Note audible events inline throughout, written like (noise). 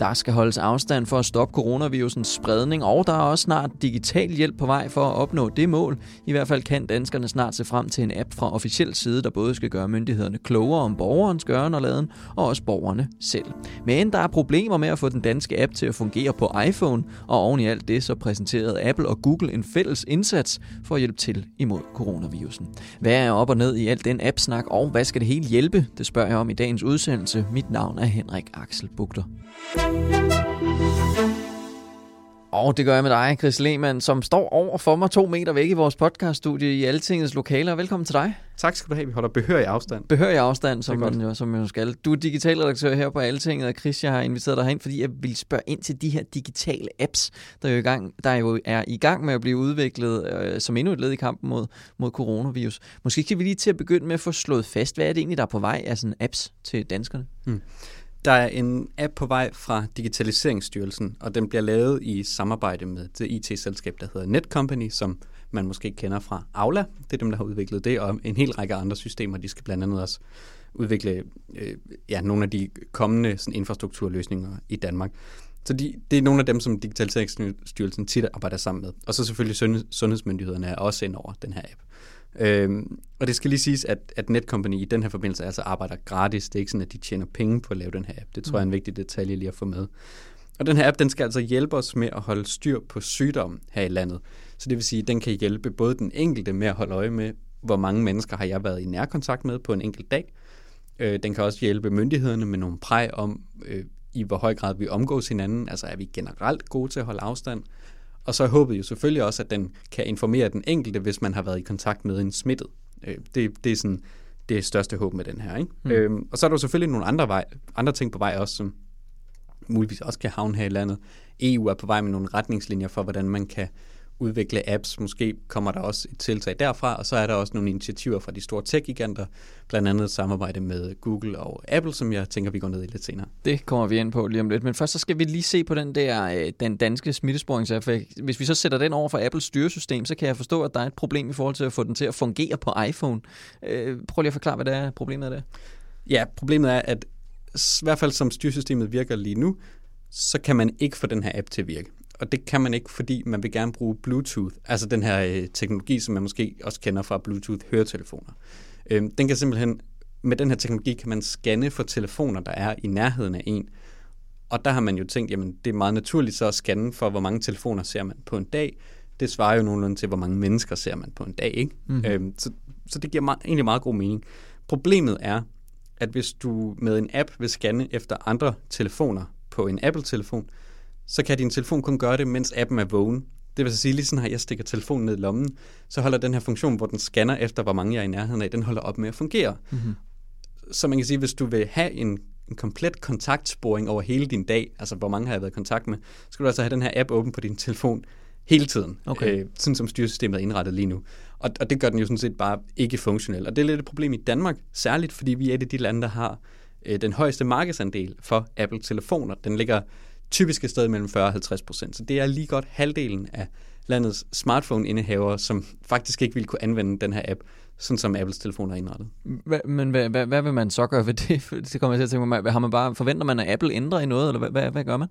Der skal holdes afstand for at stoppe coronavirusens spredning, og der er også snart digital hjælp på vej for at opnå det mål. I hvert fald kan danskerne snart se frem til en app fra officiel side, der både skal gøre myndighederne klogere om borgerens gøren og laden, og også borgerne selv. Men der er problemer med at få den danske app til at fungere på iPhone, og oven i alt det så præsenterede Apple og Google en fælles indsats for at hjælpe til imod coronavirusen. Hvad er op og ned i alt den app-snak, og hvad skal det hele hjælpe? Det spørger jeg om i dagens udsendelse. Mit navn er Henrik Axel Bugter. Og det gør jeg med dig, Chris Lehmann, som står over for mig to meter væk i vores podcaststudie i Altingets lokaler. Velkommen til dig. Tak skal du have. Vi holder behørig afstand. Behørig afstand, som man, jo, som man skal. Du er digital redaktør her på Altinget, og Chris, jeg har inviteret dig hen, fordi jeg vil spørge ind til de her digitale apps, der jo, i gang, der jo er i gang med at blive udviklet øh, som endnu et led i kampen mod, mod coronavirus. Måske kan vi lige til at begynde med at få slået fast, hvad er det egentlig, der er på vej af sådan apps til danskerne? Hmm. Der er en app på vej fra Digitaliseringsstyrelsen, og den bliver lavet i samarbejde med det IT-selskab, der hedder Netcompany, som man måske kender fra Aula. Det er dem, der har udviklet det, og en hel række andre systemer. De skal blandt andet også udvikle øh, ja, nogle af de kommende sådan, infrastrukturløsninger i Danmark. Så de, det er nogle af dem, som Digitaliseringsstyrelsen tit arbejder sammen med. Og så selvfølgelig sundheds, sundhedsmyndighederne er også ind over den her app. Øhm, og det skal lige siges, at, at Netcompany i den her forbindelse altså arbejder gratis. Det er ikke sådan, at de tjener penge på at lave den her app. Det tror jeg er en vigtig detalje lige at få med. Og den her app, den skal altså hjælpe os med at holde styr på sygdom her i landet. Så det vil sige, at den kan hjælpe både den enkelte med at holde øje med, hvor mange mennesker har jeg været i nærkontakt med på en enkelt dag. Øh, den kan også hjælpe myndighederne med nogle præg om, øh, i hvor høj grad vi omgås hinanden. Altså er vi generelt gode til at holde afstand. Og så er håbet jo selvfølgelig også, at den kan informere den enkelte, hvis man har været i kontakt med en smittet. Øh, det, det er sådan det største håb med den her. Ikke? Mm. Øhm, og så er der jo selvfølgelig nogle andre, vej, andre ting på vej også, som muligvis også kan havne her i landet. EU er på vej med nogle retningslinjer for, hvordan man kan udvikle apps. Måske kommer der også et tiltag derfra, og så er der også nogle initiativer fra de store tech-giganter, blandt andet et samarbejde med Google og Apple, som jeg tænker, vi går ned i lidt senere. Det kommer vi ind på lige om lidt, men først så skal vi lige se på den der øh, den danske smittesporingsapp. Hvis vi så sætter den over for Apples styresystem, så kan jeg forstå, at der er et problem i forhold til at få den til at fungere på iPhone. Øh, prøv lige at forklare, hvad det er problemet er det. Ja, problemet er, at i hvert fald som styresystemet virker lige nu, så kan man ikke få den her app til at virke og det kan man ikke, fordi man vil gerne bruge Bluetooth, altså den her øh, teknologi, som man måske også kender fra Bluetooth-høretelefoner. Øh, den kan simpelthen, med den her teknologi kan man scanne for telefoner, der er i nærheden af en, og der har man jo tænkt, jamen det er meget naturligt så at scanne for, hvor mange telefoner ser man på en dag. Det svarer jo nogenlunde til, hvor mange mennesker ser man på en dag. Ikke? Mm-hmm. Øhm, så, så det giver meget, egentlig meget god mening. Problemet er, at hvis du med en app vil scanne efter andre telefoner på en Apple-telefon, så kan din telefon kun gøre det, mens appen er vågen. Det vil sige, lige sådan her, jeg stikker telefonen ned i lommen, så holder den her funktion, hvor den scanner efter, hvor mange jeg er i nærheden af, den holder op med at fungere. Mm-hmm. Så man kan sige, hvis du vil have en, en komplet kontaktsporing over hele din dag, altså hvor mange har jeg været i kontakt med, så skal du altså have den her app åben på din telefon hele tiden, okay. øh, sådan som styresystemet er indrettet lige nu. Og, og det gør den jo sådan set bare ikke funktionel. Og det er lidt et problem i Danmark, særligt fordi vi er et af de lande, der har øh, den højeste markedsandel for Apple-telefoner. Den ligger typisk et sted mellem 40 og 50 procent. Så det er lige godt halvdelen af landets smartphone-indehavere, som faktisk ikke ville kunne anvende den her app, sådan som Apples telefoner er indrettet. Hva, men hvad, hvad, hvad vil man så gøre ved det? (laughs) Det kommer jeg til at tænke mig. Har man bare, forventer man, at Apple ændrer i noget, eller hvad, hvad, hvad gør man?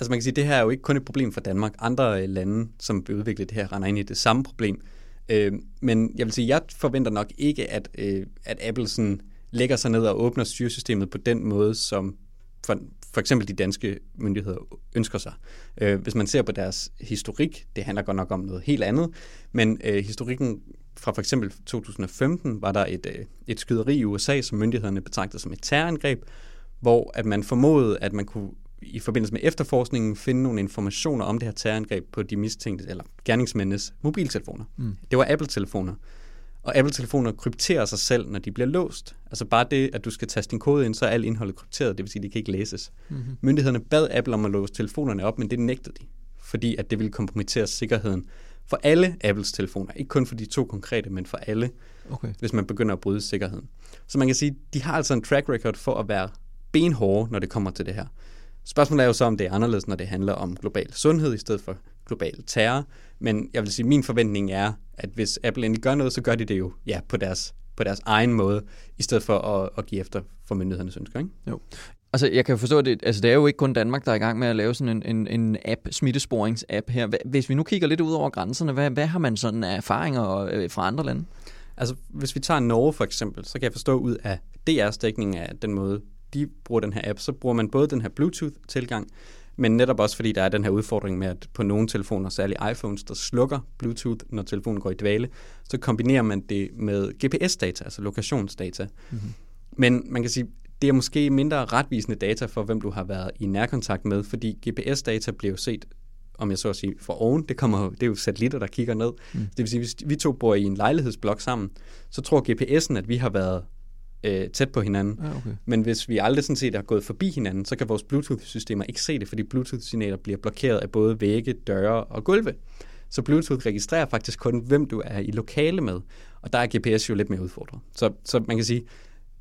Altså man kan sige, at det her er jo ikke kun et problem for Danmark. Andre øh, lande, som vil udvikle det her, render ind i det samme problem. Øh, men jeg vil sige, jeg forventer nok ikke, at, øh, at Apple sådan lægger sig ned og åbner styresystemet på den måde, som for, for eksempel de danske myndigheder ønsker sig. Øh, hvis man ser på deres historik, det handler godt nok om noget helt andet, men øh, historikken fra for eksempel 2015 var der et, øh, et skyderi i USA, som myndighederne betragtede som et terrorangreb, hvor at man formodede, at man kunne i forbindelse med efterforskningen finde nogle informationer om det her terrorangreb på de mistænkte, eller gerningsmændenes mobiltelefoner. Mm. Det var Apple-telefoner. Og Apple-telefoner krypterer sig selv, når de bliver låst. Altså bare det, at du skal taste din kode ind, så er alt indholdet krypteret, det vil sige, at det kan ikke læses. Mm-hmm. Myndighederne bad Apple om at låse telefonerne op, men det nægtede de, fordi at det ville kompromittere sikkerheden for alle Apples telefoner. Ikke kun for de to konkrete, men for alle, Okay. hvis man begynder at bryde sikkerheden. Så man kan sige, de har altså en track record for at være benhårde, når det kommer til det her. Spørgsmålet er jo så, om det er anderledes, når det handler om global sundhed i stedet for global terror. Men jeg vil sige, min forventning er, at hvis Apple endelig gør noget, så gør de det jo ja, på, deres, på deres egen måde, i stedet for at, at give efter for myndighedernes ønsker. Ikke? Jo. Altså, jeg kan forstå, at det, altså, det er jo ikke kun Danmark, der er i gang med at lave sådan en, en, en app, smittesporings-app her. Hvis vi nu kigger lidt ud over grænserne, hvad, hvad har man sådan af erfaringer øh, fra andre lande? Altså, hvis vi tager Norge for eksempel, så kan jeg forstå ud af DR's dækning af den måde, de bruger den her app, så bruger man både den her Bluetooth-tilgang, men netop også fordi der er den her udfordring med, at på nogle telefoner, særligt iPhones, der slukker Bluetooth, når telefonen går i dvale, så kombinerer man det med GPS-data, altså lokationsdata. Mm-hmm. Men man kan sige, det er måske mindre retvisende data for, hvem du har været i nærkontakt med, fordi GPS-data bliver jo set om jeg så at sige, for oven. Det, kommer, det er jo satellitter, der kigger ned. Mm. Det vil sige, hvis vi to bor i en lejlighedsblok sammen, så tror GPS'en, at vi har været øh, tæt på hinanden. Ja, okay. Men hvis vi aldrig sådan set har gået forbi hinanden, så kan vores Bluetooth-systemer ikke se det, fordi Bluetooth-signaler bliver blokeret af både vægge, døre og gulve. Så Bluetooth registrerer faktisk kun, hvem du er i lokale med. Og der er GPS jo lidt mere udfordret. Så, så man kan sige,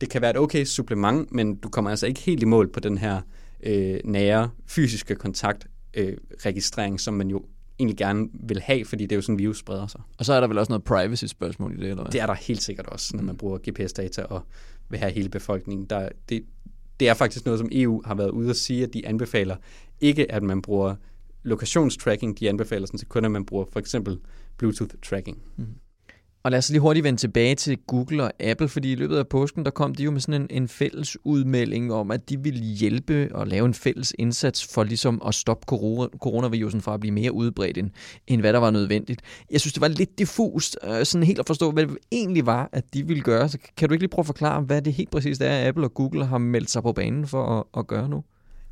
det kan være et okay supplement, men du kommer altså ikke helt i mål på den her øh, nære fysiske kontakt øh, registrering, som man jo egentlig gerne vil have, fordi det er jo sådan, virus spreder sig. Og så er der vel også noget privacy-spørgsmål i det, eller hvad? Det er der helt sikkert også, når man bruger GPS-data og vil have hele befolkningen. Der, det, det er faktisk noget, som EU har været ude at sige, at de anbefaler ikke, at man bruger lokationstracking. De anbefaler sådan set kun, at man bruger for eksempel Bluetooth-tracking. Og lad os lige hurtigt vende tilbage til Google og Apple, fordi i løbet af påsken, der kom de jo med sådan en, en fælles udmelding om, at de ville hjælpe og lave en fælles indsats for ligesom at stoppe corona, coronavirusen fra at blive mere udbredt, end, end hvad der var nødvendigt. Jeg synes, det var lidt diffust, øh, sådan helt at forstå, hvad det egentlig var, at de ville gøre. Så kan du ikke lige prøve at forklare, hvad det helt præcist er, at Apple og Google har meldt sig på banen for at, at gøre nu?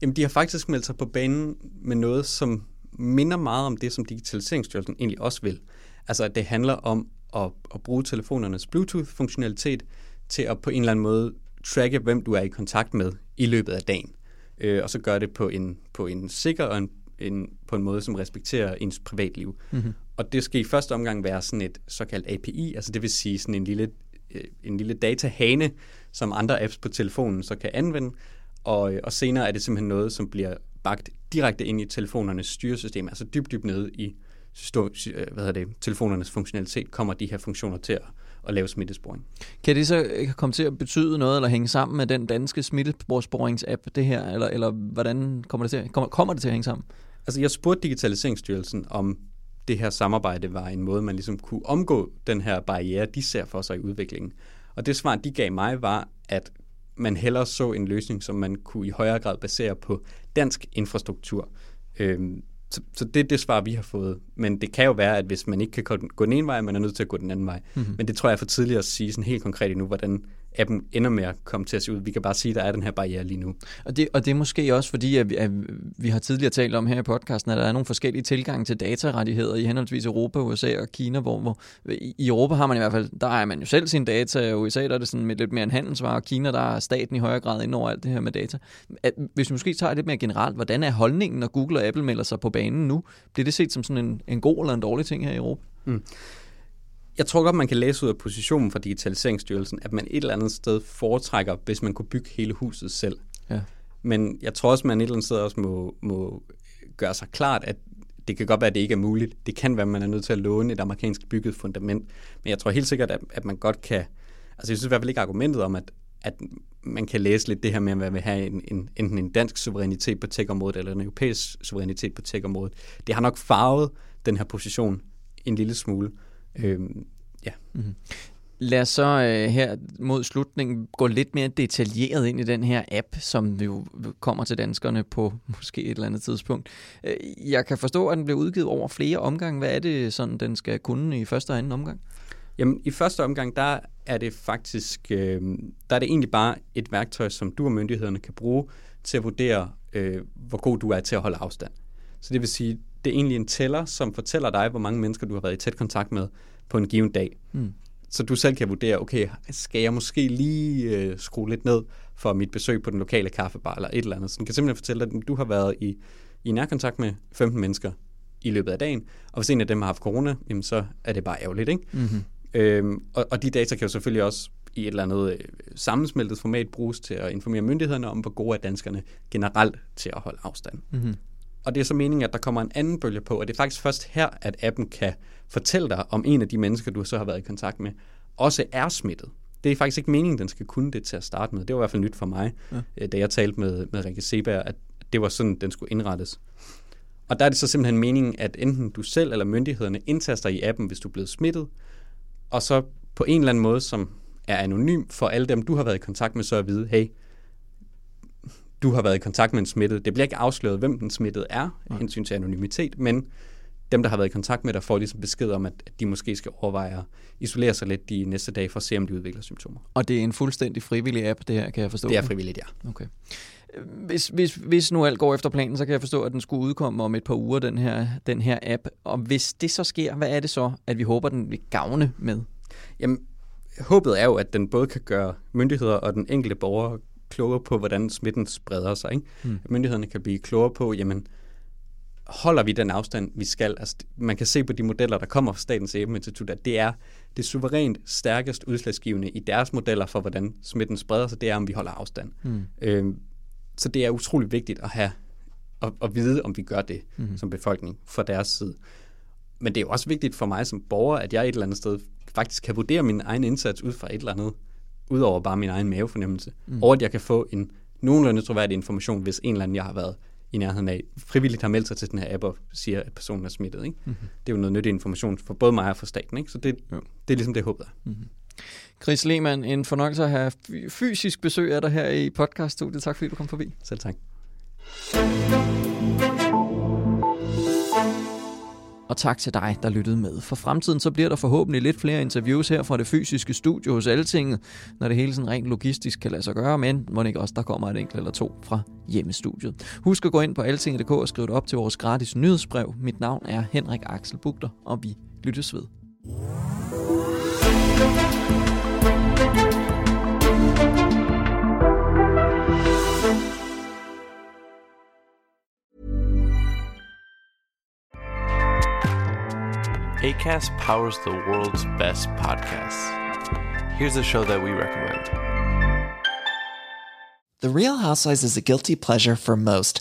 Jamen, de har faktisk meldt sig på banen med noget, som minder meget om det, som Digitaliseringsstyrelsen egentlig også vil. Altså, at det handler om at, at bruge telefonernes Bluetooth-funktionalitet til at på en eller anden måde tracke, hvem du er i kontakt med i løbet af dagen. Øh, og så gøre det på en, på en sikker og en, en, på en måde, som respekterer ens privatliv. Mm-hmm. Og det skal i første omgang være sådan et såkaldt API, altså det vil sige sådan en lille, øh, en lille datahane, som andre apps på telefonen så kan anvende, og, og senere er det simpelthen noget, som bliver bagt direkte ind i telefonernes styresystem, altså dybt, dybt nede i hvad hedder det, telefonernes funktionalitet, kommer de her funktioner til at, at lave smittesporing. Kan det så komme til at betyde noget, eller hænge sammen med den danske smittesporingsapp, det her, eller, eller hvordan kommer det, til, kommer, kommer det til at hænge sammen? Altså, jeg spurgte Digitaliseringsstyrelsen, om det her samarbejde var en måde, man ligesom kunne omgå den her barriere, de ser for sig i udviklingen. Og det svar, de gav mig, var, at man hellere så en løsning, som man kunne i højere grad basere på dansk infrastruktur. Øhm, så, så det er det svar, vi har fået. Men det kan jo være, at hvis man ikke kan gå den ene vej, man er nødt til at gå den anden vej. Mm-hmm. Men det tror jeg er for tidligt at sige sådan helt konkret endnu, hvordan appen ender med at komme til at se ud. Vi kan bare sige, at der er den her barriere lige nu. Og det, og det er måske også fordi, at vi, at vi har tidligere talt om her i podcasten, at der er nogle forskellige tilgange til datarettigheder i henholdsvis Europa, USA og Kina, hvor, hvor i Europa har man i hvert fald, der er man jo selv sin data, og i USA der er det sådan med lidt mere en handelsvare, og Kina der er staten i højere grad ind over alt det her med data. At, hvis vi måske tager lidt mere generelt, hvordan er holdningen, når Google og Apple melder sig på banen nu? Bliver det set som sådan en, en god eller en dårlig ting her i Europa? Mm. Jeg tror godt, man kan læse ud af positionen fra Digitaliseringsstyrelsen, at man et eller andet sted foretrækker, hvis man kunne bygge hele huset selv. Ja. Men jeg tror også, man et eller andet sted også må, må gøre sig klart, at det kan godt være, at det ikke er muligt. Det kan være, at man er nødt til at låne et amerikansk bygget fundament. Men jeg tror helt sikkert, at, at man godt kan... Altså jeg synes i hvert fald ikke argumentet om, at, at man kan læse lidt det her med, at man vil have en, en, enten en dansk suverænitet på tech-området, eller en europæisk suverænitet på tech-området. Det har nok farvet den her position en lille smule. Øhm, ja. Mm-hmm. Lad os så øh, her mod slutningen gå lidt mere detaljeret ind i den her app, som jo kommer til danskerne på (laughs) måske et eller andet tidspunkt. Øh, jeg kan forstå, at den bliver udgivet over flere omgange. Hvad er det, sådan den skal kunne i første og anden omgang? Jamen, i første omgang, der er det faktisk, øh, der er det egentlig bare et værktøj, som du og myndighederne kan bruge til at vurdere, øh, hvor god du er til at holde afstand. Så det vil sige, det er egentlig en tæller, som fortæller dig, hvor mange mennesker du har været i tæt kontakt med på en given dag. Mm. så du selv kan vurdere, okay, skal jeg måske lige øh, skrue lidt ned for mit besøg på den lokale kaffebar eller et eller andet. Så den kan simpelthen fortælle dig, at du har været i, i nærkontakt med 15 mennesker i løbet af dagen, og hvis en af dem har haft corona, jamen så er det bare ærgerligt. Ikke? Mm-hmm. Øhm, og, og de data kan jo selvfølgelig også i et eller andet øh, sammensmeltet format bruges til at informere myndighederne om, hvor gode er danskerne generelt til at holde afstand. Mm-hmm. Og det er så meningen, at der kommer en anden bølge på, og det er faktisk først her, at appen kan fortælle dig, om en af de mennesker, du så har været i kontakt med, også er smittet. Det er faktisk ikke meningen, den skal kunne det til at starte med. Det var i hvert fald nyt for mig, ja. Øh, da jeg talte med, med Rikke Seberg, at det var sådan, den skulle indrettes. Og der er det så simpelthen meningen, at enten du selv eller myndighederne indtaster i appen, hvis du er blevet smittet, og så på en eller anden måde, som er anonym for alle dem, du har været i kontakt med, så at vide, hey, du har været i kontakt med en smittet. Det bliver ikke afsløret, hvem den smittede er, ja. hensyn til anonymitet, men dem, der har været i kontakt med dig, får ligesom besked om, at de måske skal overveje at isolere sig lidt de næste dage for at se, om de udvikler symptomer. Og det er en fuldstændig frivillig app, det her, kan jeg forstå? Det er frivilligt, ja. Okay. Hvis, hvis, hvis nu alt går efter planen, så kan jeg forstå, at den skulle udkomme om et par uger, den her, den her app. Og hvis det så sker, hvad er det så, at vi håber, den vil gavne med? Jamen, håbet er jo, at den både kan gøre myndigheder og den enkelte borger klogere på, hvordan smitten spreder sig. Ikke? Mm. Myndighederne kan blive klogere på, jamen, holder vi den afstand, vi skal? Altså, man kan se på de modeller, der kommer fra Statens Serum Institut, at det er det suverænt stærkest udslagsgivende i deres modeller for, hvordan smitten spreder sig, det er, om vi holder afstand. Mm. Øhm, så det er utrolig vigtigt at have at, at vide, om vi gør det mm. som befolkning fra deres side. Men det er jo også vigtigt for mig som borger, at jeg et eller andet sted faktisk kan vurdere min egen indsats ud fra et eller andet, udover bare min egen mavefornemmelse, mm. og at jeg kan få en nogenlunde troværdig information, hvis en eller anden, jeg har været i nærheden af, frivilligt har meldt sig til den her app og siger, at personen er smittet. Ikke? Mm-hmm. Det er jo noget nyttig information for både mig og for staten. Ikke? Så det, jo. det er ligesom det, håber. Mm-hmm. Chris Lehmann, en fornøjelse at have fysisk besøg af dig her i podcaststudiet. Tak fordi du kom forbi. Selv tak. Og tak til dig, der lyttede med. For fremtiden så bliver der forhåbentlig lidt flere interviews her fra det fysiske studie hos Altinget, når det hele sådan rent logistisk kan lade sig gøre, men må ikke også, der kommer et enkelt eller to fra hjemmestudiet. Husk at gå ind på altinget.dk og skrive det op til vores gratis nyhedsbrev. Mit navn er Henrik Axel Bugter, og vi lyttes ved. ACAST powers the world's best podcasts. Here's a show that we recommend. The Real Housewives is a guilty pleasure for most,